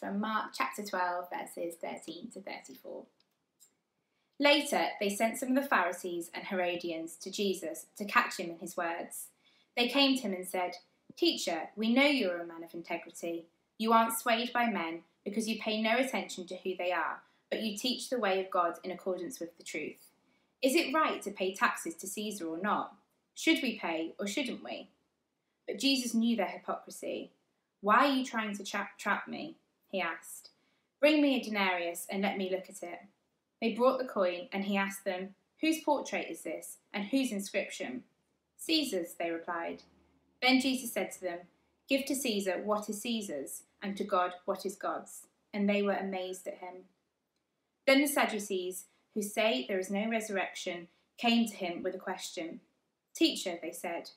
from Mark chapter 12, verses 13 to 34. Later, they sent some of the Pharisees and Herodians to Jesus to catch him in his words. They came to him and said, Teacher, we know you are a man of integrity. You aren't swayed by men because you pay no attention to who they are, but you teach the way of God in accordance with the truth. Is it right to pay taxes to Caesar or not? Should we pay or shouldn't we? But Jesus knew their hypocrisy. Why are you trying to tra- trap me? He asked. Bring me a denarius and let me look at it. They brought the coin, and he asked them, Whose portrait is this, and whose inscription? Caesar's, they replied. Then Jesus said to them, Give to Caesar what is Caesar's, and to God what is God's. And they were amazed at him. Then the Sadducees, who say there is no resurrection, came to him with a question. Teacher, they said,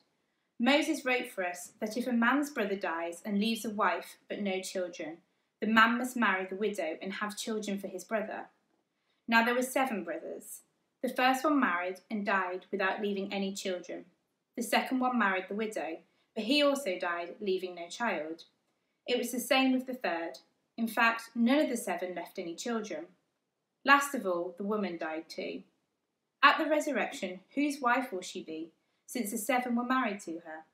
Moses wrote for us that if a man's brother dies and leaves a wife but no children, the man must marry the widow and have children for his brother. Now there were seven brothers. The first one married and died without leaving any children. The second one married the widow, but he also died, leaving no child. It was the same with the third. In fact, none of the seven left any children. Last of all, the woman died too. At the resurrection, whose wife will she be, since the seven were married to her?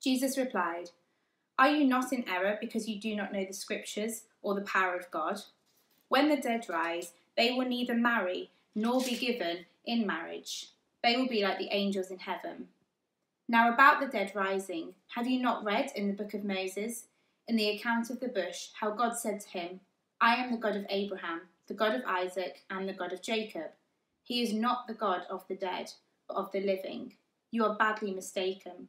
Jesus replied, Are you not in error because you do not know the Scriptures or the power of God? When the dead rise, they will neither marry nor be given in marriage. They will be like the angels in heaven. Now, about the dead rising, have you not read in the book of Moses, in the account of the bush, how God said to him, I am the God of Abraham, the God of Isaac, and the God of Jacob? He is not the God of the dead, but of the living. You are badly mistaken.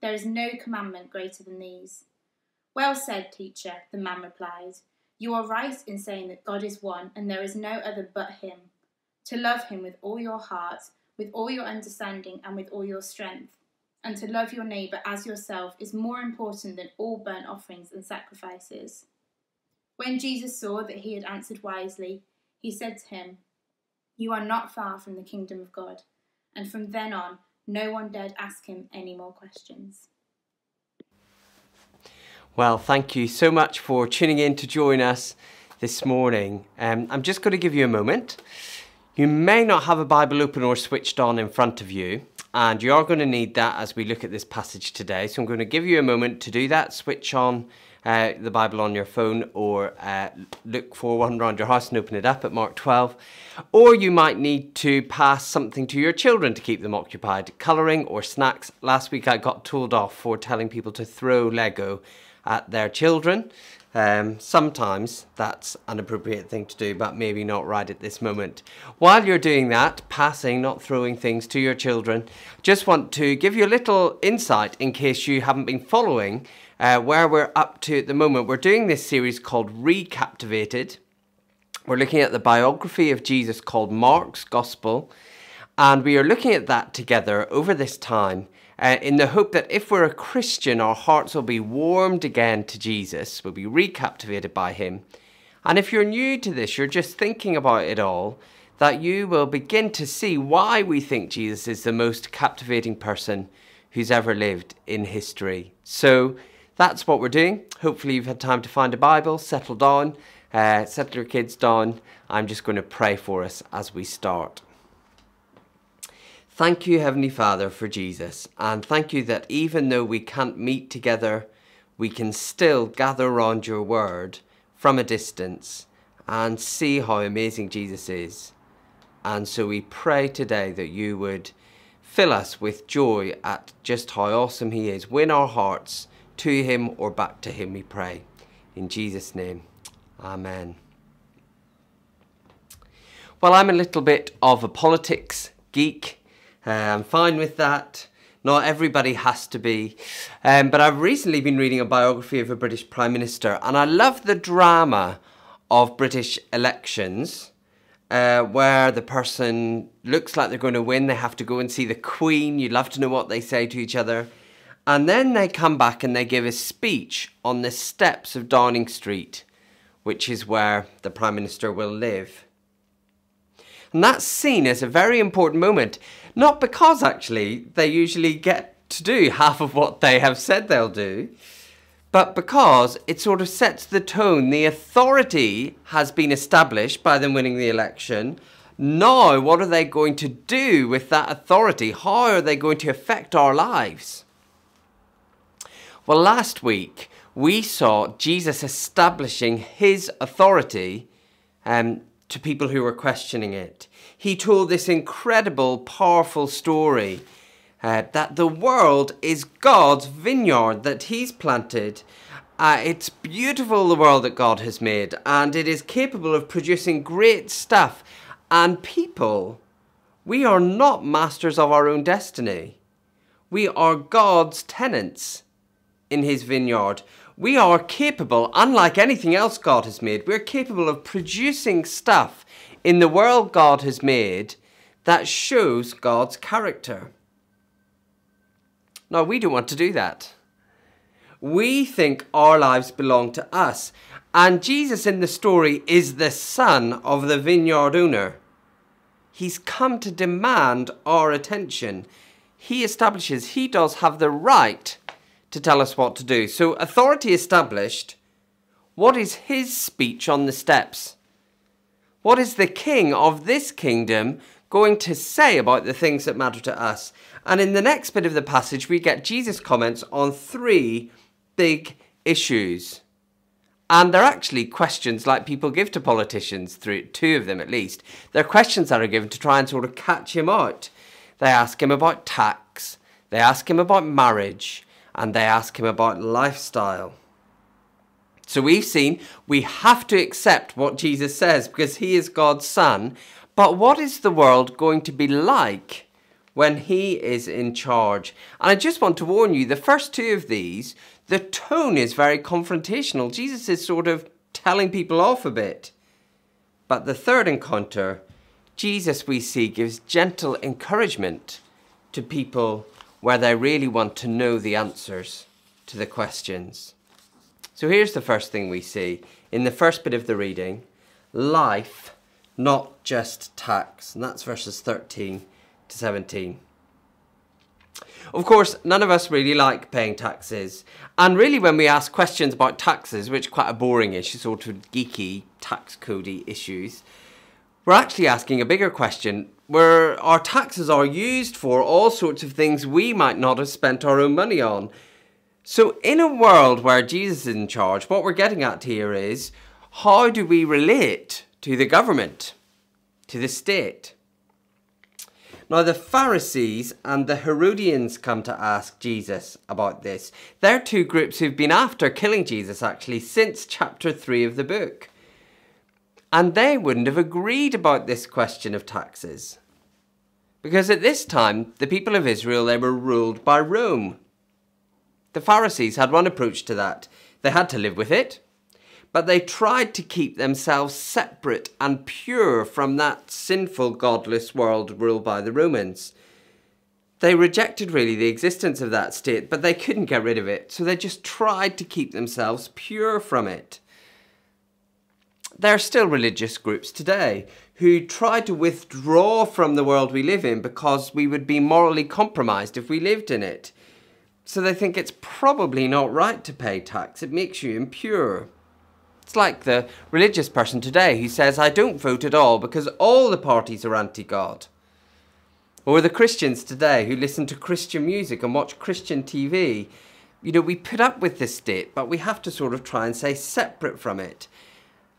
There is no commandment greater than these. Well said, teacher, the man replied. You are right in saying that God is one and there is no other but him to love him with all your heart, with all your understanding, and with all your strength. And to love your neighbour as yourself is more important than all burnt offerings and sacrifices. When Jesus saw that he had answered wisely, he said to him, You are not far from the kingdom of God. And from then on, no one dared ask him any more questions. Well, thank you so much for tuning in to join us this morning. Um, I'm just going to give you a moment you may not have a Bible open or switched on in front of you, and you are going to need that as we look at this passage today. So I'm going to give you a moment to do that. Switch on uh, the Bible on your phone or uh, look for one around your house and open it up at Mark 12. Or you might need to pass something to your children to keep them occupied, colouring or snacks. Last week I got told off for telling people to throw Lego at their children. Um, sometimes that's an appropriate thing to do, but maybe not right at this moment. While you're doing that, passing, not throwing things to your children, just want to give you a little insight in case you haven't been following uh, where we're up to at the moment. We're doing this series called Recaptivated. We're looking at the biography of Jesus called Mark's Gospel, and we are looking at that together over this time uh, in the hope that if we're a Christian, our hearts will be warmed again to Jesus, we'll be recaptivated by Him. And if you're new to this, you're just thinking about it all, that you will begin to see why we think Jesus is the most captivating person who's ever lived in history. So that's what we're doing. Hopefully, you've had time to find a Bible, settle down, uh, settle your kids down. I'm just going to pray for us as we start. Thank you, Heavenly Father, for Jesus, and thank you that even though we can't meet together, we can still gather around your word from a distance and see how amazing Jesus is. And so we pray today that you would fill us with joy at just how awesome He is. Win our hearts to Him or back to Him, we pray. In Jesus' name, Amen. Well, I'm a little bit of a politics geek. Uh, I'm fine with that. Not everybody has to be. Um, but I've recently been reading a biography of a British Prime Minister, and I love the drama of British elections uh, where the person looks like they're going to win. They have to go and see the Queen. You'd love to know what they say to each other. And then they come back and they give a speech on the steps of Downing Street, which is where the Prime Minister will live. And that's seen as a very important moment, not because actually they usually get to do half of what they have said they'll do, but because it sort of sets the tone. The authority has been established by them winning the election. Now, what are they going to do with that authority? How are they going to affect our lives? Well, last week we saw Jesus establishing his authority um, to people who were questioning it. He told this incredible, powerful story uh, that the world is God's vineyard that He's planted. Uh, it's beautiful, the world that God has made, and it is capable of producing great stuff. And people, we are not masters of our own destiny. We are God's tenants in His vineyard. We are capable, unlike anything else God has made, we're capable of producing stuff in the world God has made that shows God's character. No, we don't want to do that. We think our lives belong to us. And Jesus in the story is the son of the vineyard owner. He's come to demand our attention. He establishes he does have the right to tell us what to do. So, authority established, what is his speech on the steps? What is the king of this kingdom going to say about the things that matter to us? And in the next bit of the passage, we get Jesus' comments on three big issues. And they're actually questions like people give to politicians, through two of them at least. They're questions that are given to try and sort of catch him out. They ask him about tax, they ask him about marriage, and they ask him about lifestyle. So we've seen we have to accept what Jesus says because he is God's son. But what is the world going to be like when he is in charge. And I just want to warn you the first two of these, the tone is very confrontational. Jesus is sort of telling people off a bit. But the third encounter, Jesus, we see, gives gentle encouragement to people where they really want to know the answers to the questions. So here's the first thing we see in the first bit of the reading life, not just tax. And that's verses 13 to 17. Of course, none of us really like paying taxes. And really, when we ask questions about taxes, which are quite a boring issue, sort of geeky, tax codey issues, we're actually asking a bigger question where our taxes are used for all sorts of things we might not have spent our own money on. So, in a world where Jesus is in charge, what we're getting at here is how do we relate to the government, to the state? Now, the Pharisees and the Herodians come to ask Jesus about this. They're two groups who've been after killing Jesus actually since chapter 3 of the book. And they wouldn't have agreed about this question of taxes. Because at this time, the people of Israel, they were ruled by Rome. The Pharisees had one approach to that. They had to live with it, but they tried to keep themselves separate and pure from that sinful, godless world ruled by the Romans. They rejected really the existence of that state, but they couldn't get rid of it, so they just tried to keep themselves pure from it. There are still religious groups today who try to withdraw from the world we live in because we would be morally compromised if we lived in it. So they think it's probably not right to pay tax, it makes you impure. It's like the religious person today who says, I don't vote at all because all the parties are anti God. Or the Christians today who listen to Christian music and watch Christian TV. You know, we put up with this state, but we have to sort of try and stay separate from it.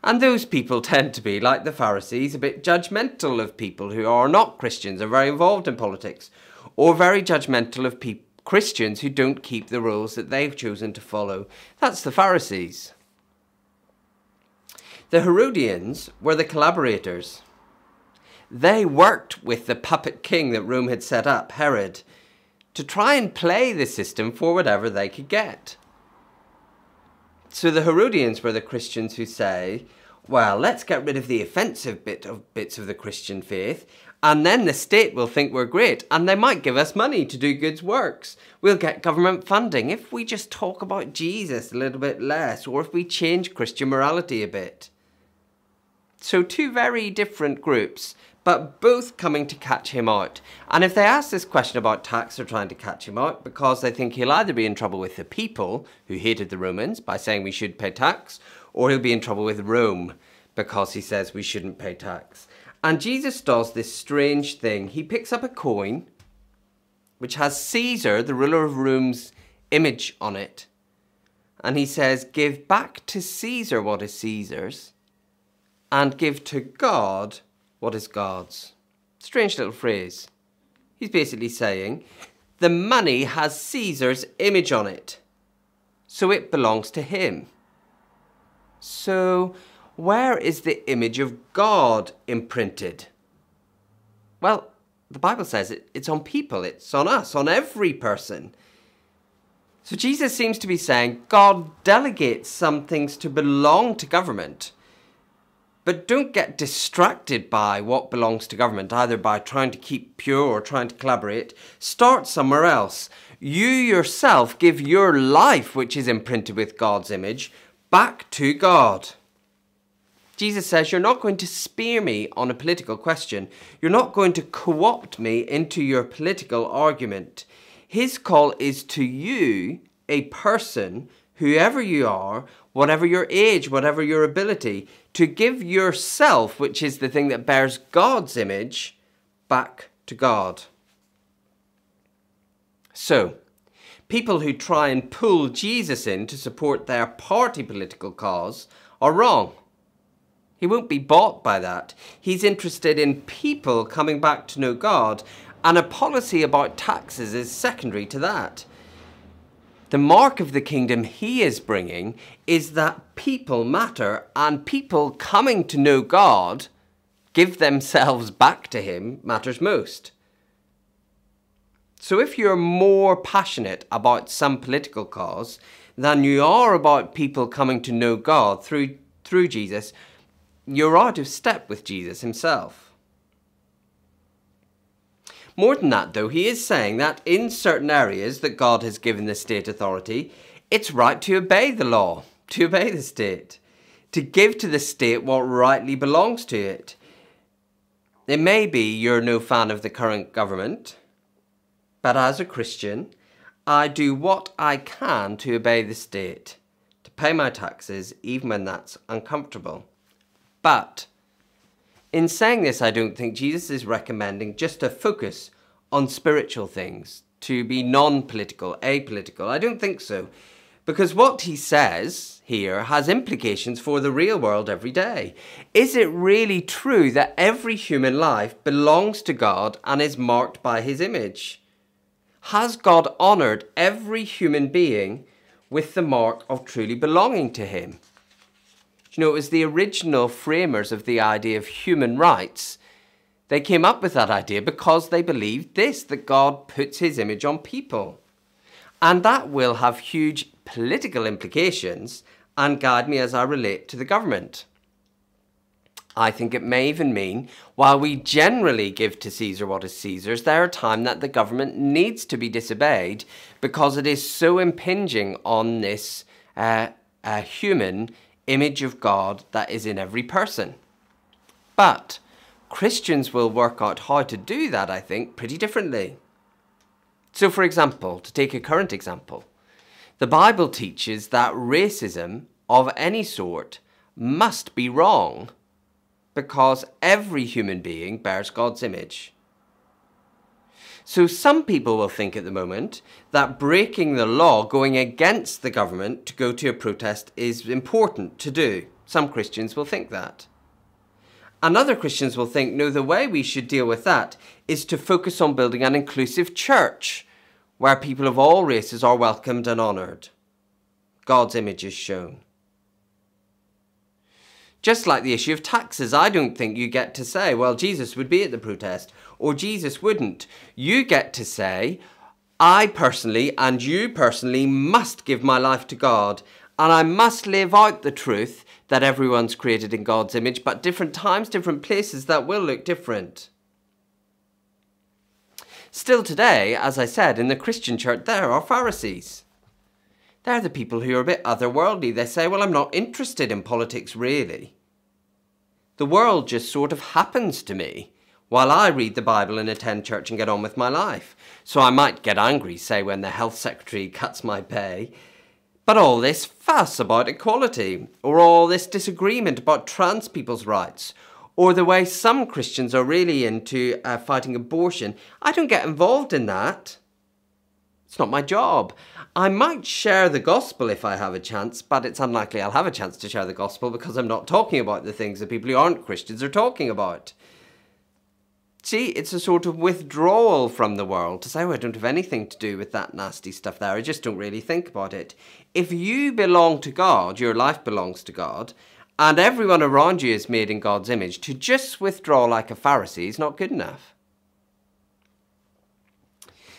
And those people tend to be, like the Pharisees, a bit judgmental of people who are not Christians, are very involved in politics, or very judgmental of pe- Christians who don't keep the rules that they've chosen to follow. That's the Pharisees. The Herodians were the collaborators. They worked with the puppet king that Rome had set up, Herod, to try and play the system for whatever they could get. So the Herodians were the Christians who say, well, let's get rid of the offensive bit of bits of the Christian faith, and then the state will think we're great, and they might give us money to do good works. We'll get government funding if we just talk about Jesus a little bit less, or if we change Christian morality a bit. So, two very different groups, but both coming to catch him out. And if they ask this question about tax, they're trying to catch him out because they think he'll either be in trouble with the people who hated the Romans by saying we should pay tax, or he'll be in trouble with Rome because he says we shouldn't pay tax. And Jesus does this strange thing. He picks up a coin which has Caesar, the ruler of Rome's image on it, and he says, Give back to Caesar what is Caesar's, and give to God what is God's. Strange little phrase. He's basically saying, The money has Caesar's image on it, so it belongs to him. So, where is the image of God imprinted? Well, the Bible says it, it's on people, it's on us, on every person. So Jesus seems to be saying God delegates some things to belong to government. But don't get distracted by what belongs to government, either by trying to keep pure or trying to collaborate. Start somewhere else. You yourself give your life, which is imprinted with God's image, back to God. Jesus says, You're not going to spear me on a political question. You're not going to co opt me into your political argument. His call is to you, a person, whoever you are, whatever your age, whatever your ability, to give yourself, which is the thing that bears God's image, back to God. So, people who try and pull Jesus in to support their party political cause are wrong. He won't be bought by that. He's interested in people coming back to know God, and a policy about taxes is secondary to that. The mark of the kingdom he is bringing is that people matter, and people coming to know God, give themselves back to him, matters most. So if you're more passionate about some political cause than you are about people coming to know God through, through Jesus, you're out of step with Jesus himself. More than that, though, he is saying that in certain areas that God has given the state authority, it's right to obey the law, to obey the state, to give to the state what rightly belongs to it. It may be you're no fan of the current government, but as a Christian, I do what I can to obey the state, to pay my taxes, even when that's uncomfortable. But in saying this, I don't think Jesus is recommending just to focus on spiritual things, to be non political, apolitical. I don't think so. Because what he says here has implications for the real world every day. Is it really true that every human life belongs to God and is marked by his image? Has God honoured every human being with the mark of truly belonging to him? You know, it was the original framers of the idea of human rights. They came up with that idea because they believed this that God puts his image on people. And that will have huge political implications and guide me as I relate to the government. I think it may even mean, while we generally give to Caesar what is Caesar's, there are times that the government needs to be disobeyed because it is so impinging on this uh, uh, human image of God that is in every person. But Christians will work out how to do that, I think, pretty differently. So, for example, to take a current example, the Bible teaches that racism of any sort must be wrong because every human being bears God's image. So some people will think at the moment that breaking the law, going against the government to go to a protest is important to do. Some Christians will think that. And other Christians will think, no, the way we should deal with that is to focus on building an inclusive church where people of all races are welcomed and honoured. God's image is shown. Just like the issue of taxes, I don't think you get to say, well, Jesus would be at the protest or Jesus wouldn't. You get to say, I personally and you personally must give my life to God and I must live out the truth that everyone's created in God's image, but different times, different places, that will look different. Still today, as I said, in the Christian church, there are Pharisees. They're the people who are a bit otherworldly. They say, Well, I'm not interested in politics really. The world just sort of happens to me while I read the Bible and attend church and get on with my life. So I might get angry, say, when the health secretary cuts my pay. But all this fuss about equality, or all this disagreement about trans people's rights, or the way some Christians are really into uh, fighting abortion, I don't get involved in that. It's not my job. I might share the gospel if I have a chance, but it's unlikely I'll have a chance to share the gospel because I'm not talking about the things that people who aren't Christians are talking about. See, it's a sort of withdrawal from the world to say, oh, I don't have anything to do with that nasty stuff there. I just don't really think about it. If you belong to God, your life belongs to God, and everyone around you is made in God's image, to just withdraw like a Pharisee is not good enough.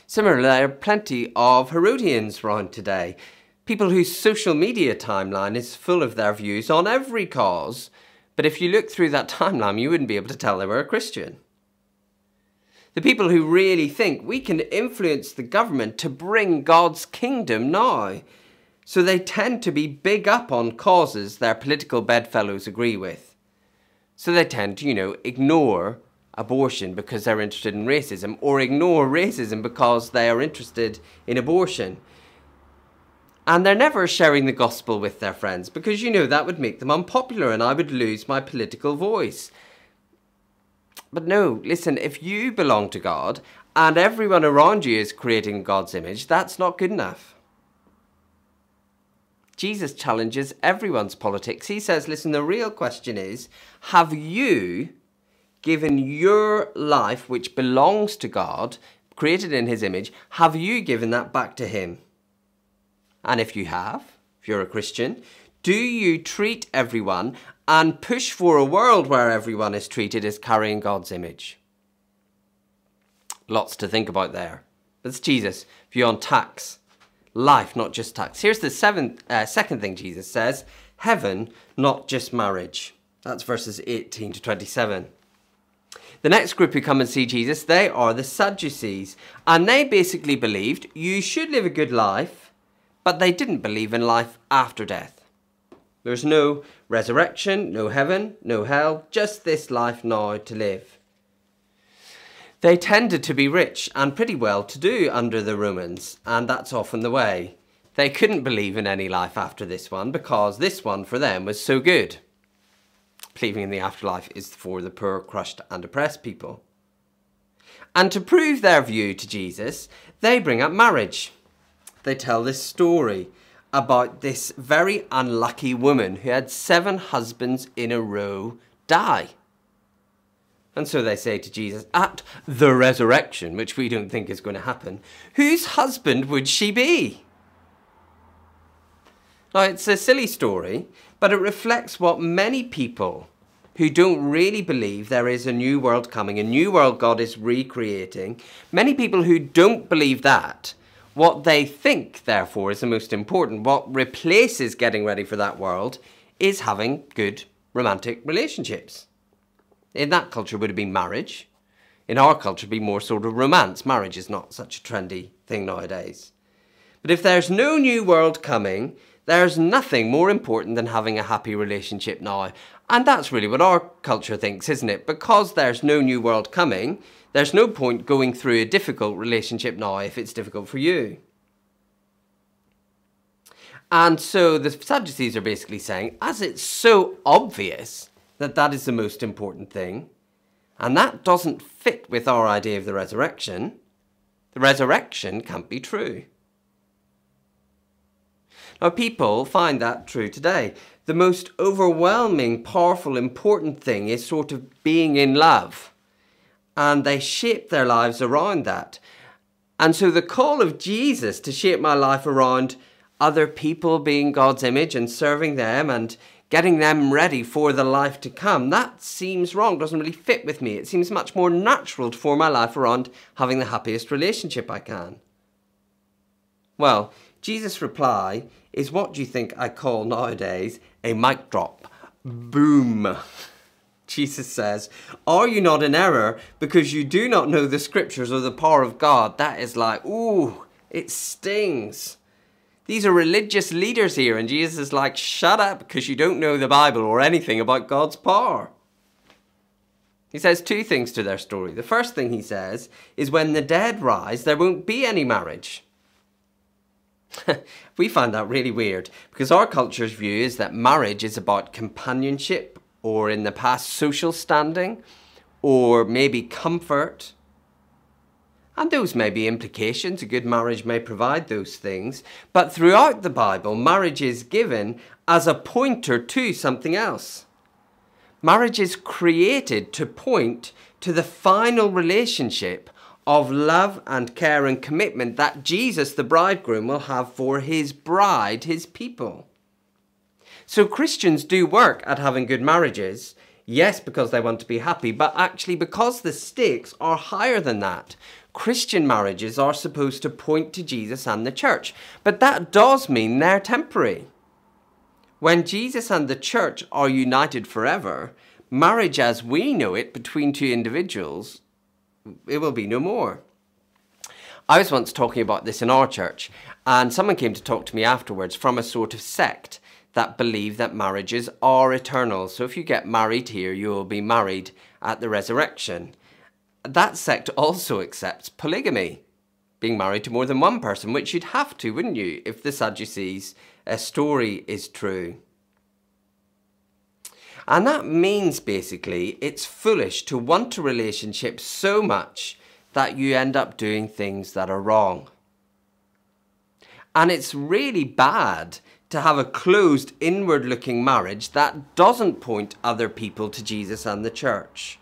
Similarly, there are plenty of Herodians around today, people whose social media timeline is full of their views on every cause, but if you look through that timeline, you wouldn't be able to tell they were a Christian. The people who really think we can influence the government to bring God's kingdom now. So they tend to be big up on causes their political bedfellows agree with. So they tend to, you know, ignore abortion because they're interested in racism or ignore racism because they are interested in abortion. And they're never sharing the gospel with their friends because you know that would make them unpopular and I would lose my political voice. But no, listen, if you belong to God and everyone around you is creating God's image, that's not good enough. Jesus challenges everyone's politics. He says, listen, the real question is have you given your life, which belongs to God, created in His image, have you given that back to Him? And if you have, if you're a Christian, do you treat everyone and push for a world where everyone is treated as carrying God's image? Lots to think about there. That's Jesus' view on tax. Life, not just tax. Here's the seventh, uh, second thing Jesus says heaven, not just marriage. That's verses 18 to 27. The next group who come and see Jesus, they are the Sadducees. And they basically believed you should live a good life, but they didn't believe in life after death. There's no resurrection, no heaven, no hell, just this life now to live. They tended to be rich and pretty well to do under the Romans, and that's often the way. They couldn't believe in any life after this one because this one for them was so good believing in the afterlife is for the poor, crushed, and oppressed people. And to prove their view to Jesus, they bring up marriage. They tell this story about this very unlucky woman who had seven husbands in a row die. And so they say to Jesus, at the resurrection, which we don't think is going to happen, whose husband would she be? Now, it's a silly story, but it reflects what many people who don't really believe there is a new world coming, a new world God is recreating, many people who don't believe that, what they think, therefore, is the most important, what replaces getting ready for that world, is having good romantic relationships. In that culture, would it be marriage? In our culture, be more sort of romance. Marriage is not such a trendy thing nowadays. But if there's no new world coming, there's nothing more important than having a happy relationship now. And that's really what our culture thinks, isn't it? Because there's no new world coming, there's no point going through a difficult relationship now if it's difficult for you. And so the Sadducees are basically saying, as it's so obvious that that is the most important thing, and that doesn't fit with our idea of the resurrection, the resurrection can't be true. Now, people find that true today. The most overwhelming, powerful, important thing is sort of being in love. And they shape their lives around that. And so the call of Jesus to shape my life around other people being God's image and serving them and getting them ready for the life to come, that seems wrong, doesn't really fit with me. It seems much more natural to form my life around having the happiest relationship I can. Well, Jesus' reply is what do you think I call nowadays a mic drop? Boom. Jesus says, Are you not in error because you do not know the scriptures or the power of God? That is like, ooh, it stings. These are religious leaders here, and Jesus is like, Shut up because you don't know the Bible or anything about God's power. He says two things to their story. The first thing he says is when the dead rise, there won't be any marriage. we find that really weird because our culture's view is that marriage is about companionship or in the past social standing or maybe comfort. And those may be implications. A good marriage may provide those things. But throughout the Bible, marriage is given as a pointer to something else. Marriage is created to point to the final relationship of love and care and commitment that Jesus, the bridegroom, will have for his bride, his people. So Christians do work at having good marriages, yes, because they want to be happy, but actually because the stakes are higher than that. Christian marriages are supposed to point to Jesus and the church, but that does mean they're temporary. When Jesus and the church are united forever, marriage as we know it between two individuals, it will be no more. I was once talking about this in our church, and someone came to talk to me afterwards from a sort of sect that believe that marriages are eternal. So if you get married here, you will be married at the resurrection. That sect also accepts polygamy, being married to more than one person, which you'd have to, wouldn't you, if the Sadducees' uh, story is true. And that means basically it's foolish to want a relationship so much that you end up doing things that are wrong. And it's really bad to have a closed, inward looking marriage that doesn't point other people to Jesus and the church.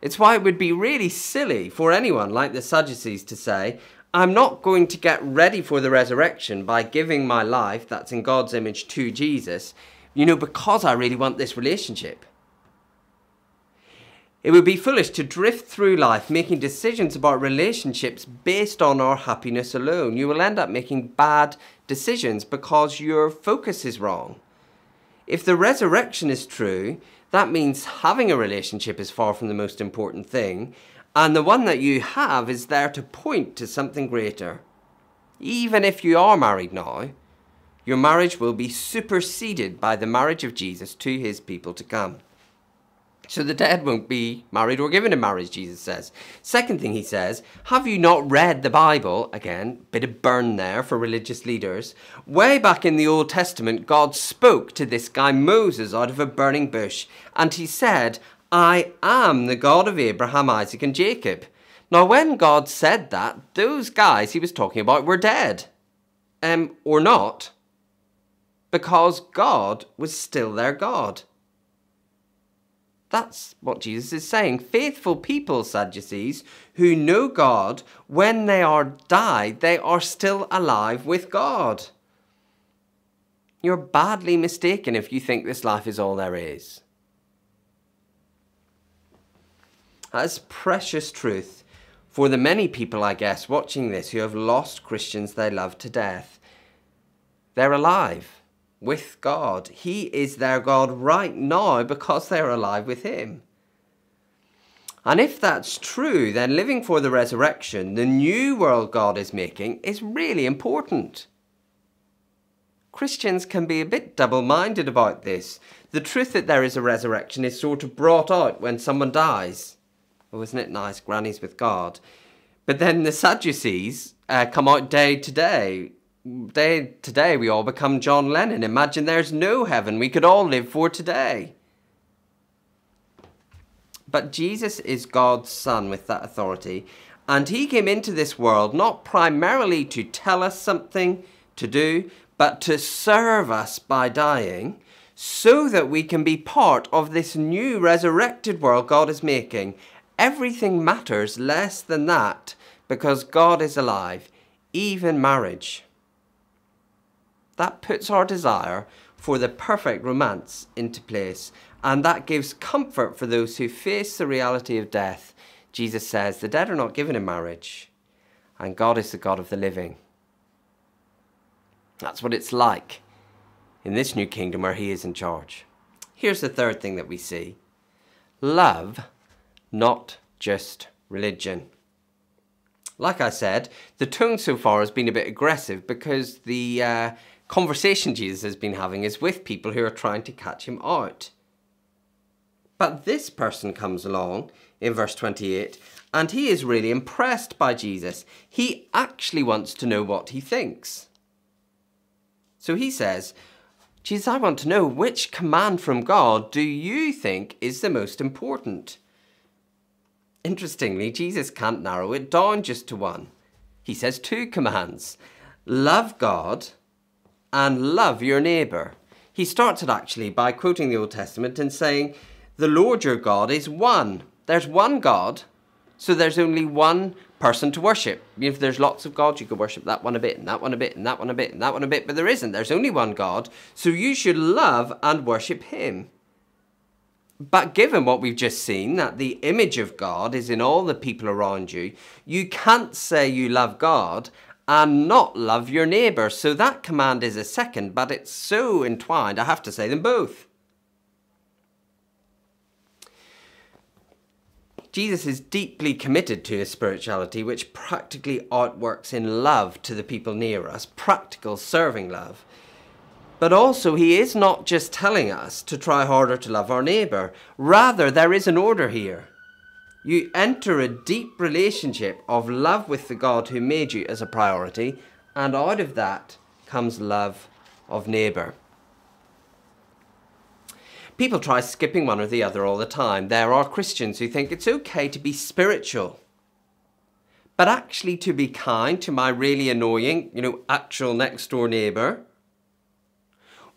It's why it would be really silly for anyone like the Sadducees to say, I'm not going to get ready for the resurrection by giving my life, that's in God's image, to Jesus, you know, because I really want this relationship. It would be foolish to drift through life making decisions about relationships based on our happiness alone. You will end up making bad decisions because your focus is wrong. If the resurrection is true, that means having a relationship is far from the most important thing, and the one that you have is there to point to something greater. Even if you are married now, your marriage will be superseded by the marriage of Jesus to his people to come. So the dead won't be married or given in marriage, Jesus says. Second thing he says, have you not read the Bible? Again, bit of burn there for religious leaders. Way back in the Old Testament, God spoke to this guy Moses out of a burning bush, and he said, I am the God of Abraham, Isaac, and Jacob. Now, when God said that, those guys he was talking about were dead. Um, or not. Because God was still their God. That's what Jesus is saying. Faithful people, Sadducees, who know God, when they are died, they are still alive with God. You're badly mistaken if you think this life is all there is. That's precious truth for the many people, I guess, watching this who have lost Christians they love to death. They're alive with God. He is their God right now because they're alive with Him. And if that's true, then living for the resurrection, the new world God is making, is really important. Christians can be a bit double minded about this. The truth that there is a resurrection is sort of brought out when someone dies. Oh, isn't it nice? Grannies with God. But then the Sadducees uh, come out day to day day today we all become John Lennon. Imagine there's no heaven. We could all live for today. But Jesus is God's Son with that authority, and He came into this world not primarily to tell us something to do, but to serve us by dying, so that we can be part of this new resurrected world God is making. Everything matters less than that because God is alive, even marriage that puts our desire for the perfect romance into place, and that gives comfort for those who face the reality of death. Jesus says, The dead are not given in marriage, and God is the God of the living. That's what it's like in this new kingdom where he is in charge. Here's the third thing that we see love, not just religion. Like I said, the tone so far has been a bit aggressive because the uh, conversation Jesus has been having is with people who are trying to catch him out. But this person comes along in verse 28 and he is really impressed by Jesus. He actually wants to know what he thinks. So he says, Jesus, I want to know which command from God do you think is the most important? Interestingly, Jesus can't narrow it down just to one. He says two commands love God and love your neighbour. He starts it actually by quoting the Old Testament and saying, The Lord your God is one. There's one God, so there's only one person to worship. If there's lots of gods, you could worship that one a bit, and that one a bit, and that one a bit, and that one a bit, but there isn't. There's only one God, so you should love and worship Him. But given what we've just seen, that the image of God is in all the people around you, you can't say you love God and not love your neighbour. So that command is a second, but it's so entwined, I have to say them both. Jesus is deeply committed to his spirituality, which practically outworks in love to the people near us, practical serving love. But also, he is not just telling us to try harder to love our neighbour. Rather, there is an order here. You enter a deep relationship of love with the God who made you as a priority, and out of that comes love of neighbour. People try skipping one or the other all the time. There are Christians who think it's okay to be spiritual, but actually to be kind to my really annoying, you know, actual next door neighbour,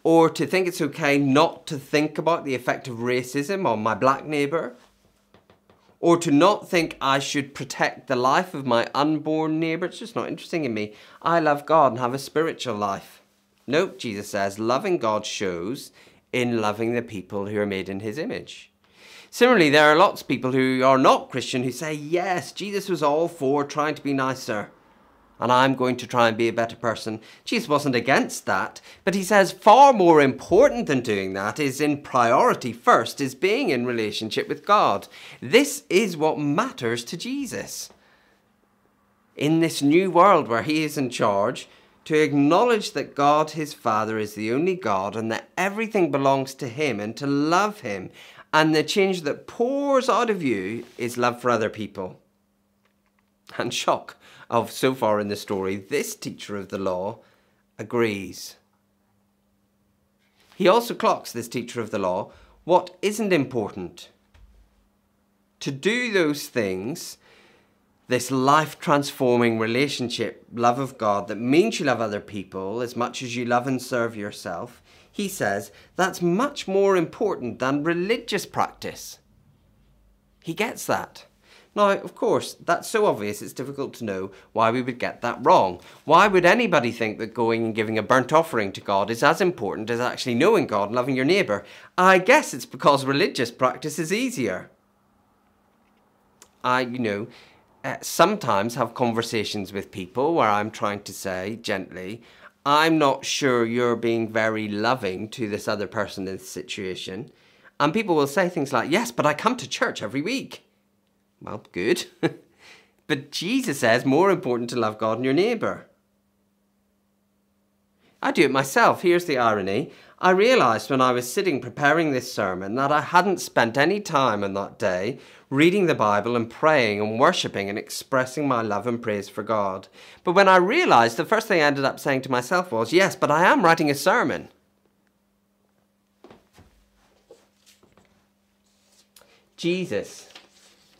or to think it's okay not to think about the effect of racism on my black neighbour or to not think I should protect the life of my unborn neighbour. It's just not interesting in me. I love God and have a spiritual life. Nope, Jesus says, loving God shows in loving the people who are made in his image. Similarly, there are lots of people who are not Christian who say, yes, Jesus was all for trying to be nicer and I'm going to try and be a better person. Jesus wasn't against that, but he says far more important than doing that is in priority first, is being in relationship with God. This is what matters to Jesus. In this new world where he is in charge, to acknowledge that God, his Father, is the only God and that everything belongs to him and to love him. And the change that pours out of you is love for other people. And shock of so far in the story, this teacher of the law agrees. He also clocks, this teacher of the law, what isn't important. To do those things, this life transforming relationship, love of God, that means you love other people as much as you love and serve yourself, he says that's much more important than religious practice. He gets that. Now, of course, that's so obvious it's difficult to know why we would get that wrong. Why would anybody think that going and giving a burnt offering to God is as important as actually knowing God and loving your neighbour? I guess it's because religious practice is easier. I, you know, uh, sometimes have conversations with people where I'm trying to say gently, I'm not sure you're being very loving to this other person in this situation. And people will say things like, Yes, but I come to church every week. Well, good. but Jesus says more important to love God and your neighbour. I do it myself. Here's the irony. I realised when I was sitting preparing this sermon that I hadn't spent any time on that day reading the Bible and praying and worshipping and expressing my love and praise for God. But when I realised, the first thing I ended up saying to myself was, Yes, but I am writing a sermon. Jesus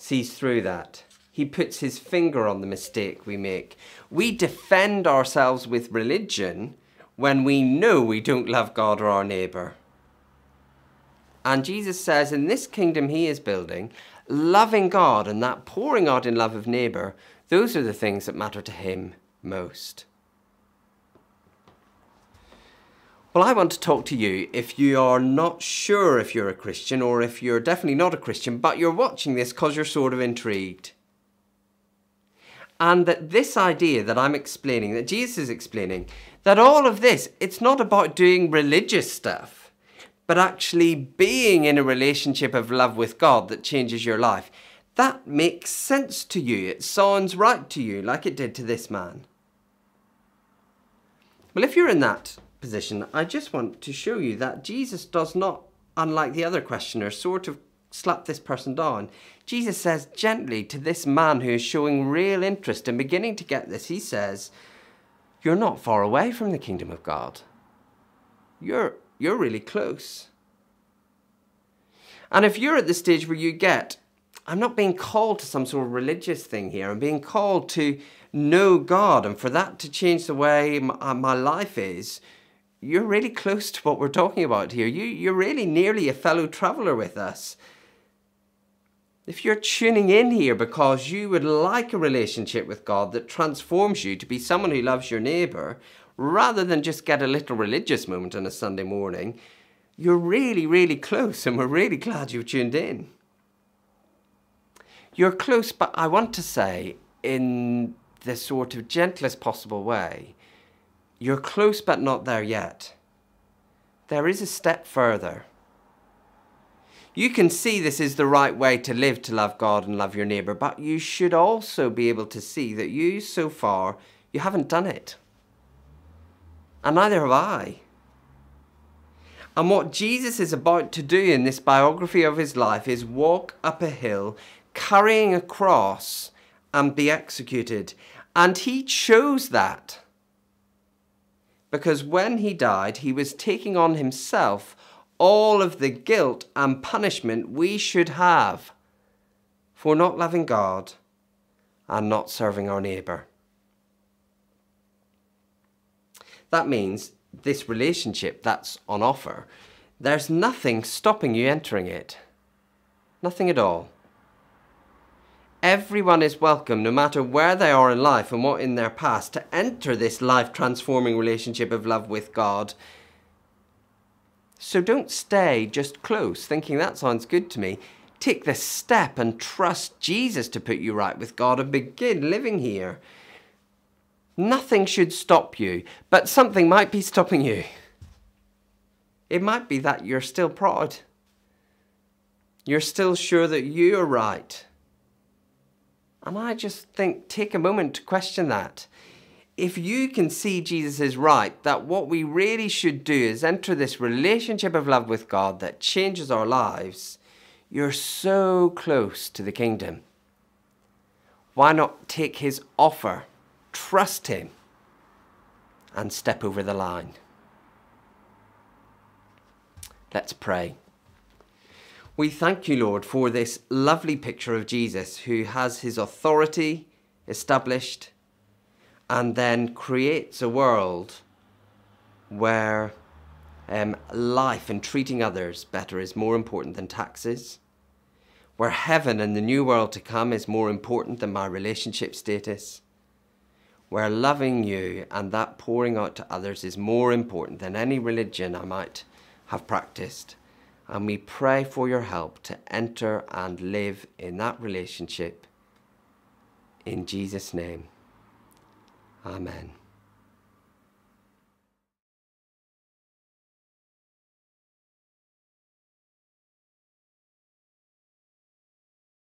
sees through that. He puts his finger on the mistake we make. We defend ourselves with religion when we know we don't love God or our neighbour. And Jesus says in this kingdom he is building, loving God and that pouring out in love of neighbour, those are the things that matter to him most. Well, I want to talk to you if you are not sure if you're a Christian or if you're definitely not a Christian, but you're watching this because you're sort of intrigued. And that this idea that I'm explaining, that Jesus is explaining, that all of this, it's not about doing religious stuff, but actually being in a relationship of love with God that changes your life. That makes sense to you. It sounds right to you, like it did to this man. Well, if you're in that position, I just want to show you that Jesus does not, unlike the other questioner, sort of slap this person down. Jesus says gently to this man who is showing real interest and beginning to get this, he says, You're not far away from the kingdom of God. You're, you're really close. And if you're at the stage where you get, I'm not being called to some sort of religious thing here, I'm being called to know God, and for that to change the way my, uh, my life is, you're really close to what we're talking about here. You, you're really nearly a fellow traveller with us. If you're tuning in here because you would like a relationship with God that transforms you to be someone who loves your neighbour, rather than just get a little religious moment on a Sunday morning, you're really, really close, and we're really glad you've tuned in. You're close, but I want to say, in the sort of gentlest possible way, you're close but not there yet. There is a step further. You can see this is the right way to live to love God and love your neighbour, but you should also be able to see that you, so far, you haven't done it. And neither have I. And what Jesus is about to do in this biography of his life is walk up a hill, carrying a cross, and be executed. And he chose that. Because when he died, he was taking on himself all of the guilt and punishment we should have for not loving God and not serving our neighbour. That means this relationship that's on offer, there's nothing stopping you entering it. Nothing at all. Everyone is welcome, no matter where they are in life and what in their past, to enter this life transforming relationship of love with God so don't stay just close, thinking that sounds good to me. Take the step and trust Jesus to put you right with God and begin living here. Nothing should stop you, but something might be stopping you. It might be that you're still proud. You're still sure that you are right. And I just think, take a moment to question that if you can see Jesus is right, that what we really should do is enter this relationship of love with God that changes our lives, you're so close to the kingdom. Why not take his offer, trust him, and step over the line? Let's pray. We thank you, Lord, for this lovely picture of Jesus who has his authority established and then creates a world where um, life and treating others better is more important than taxes, where heaven and the new world to come is more important than my relationship status, where loving you and that pouring out to others is more important than any religion I might have practiced. And we pray for your help to enter and live in that relationship. In Jesus' name. Amen.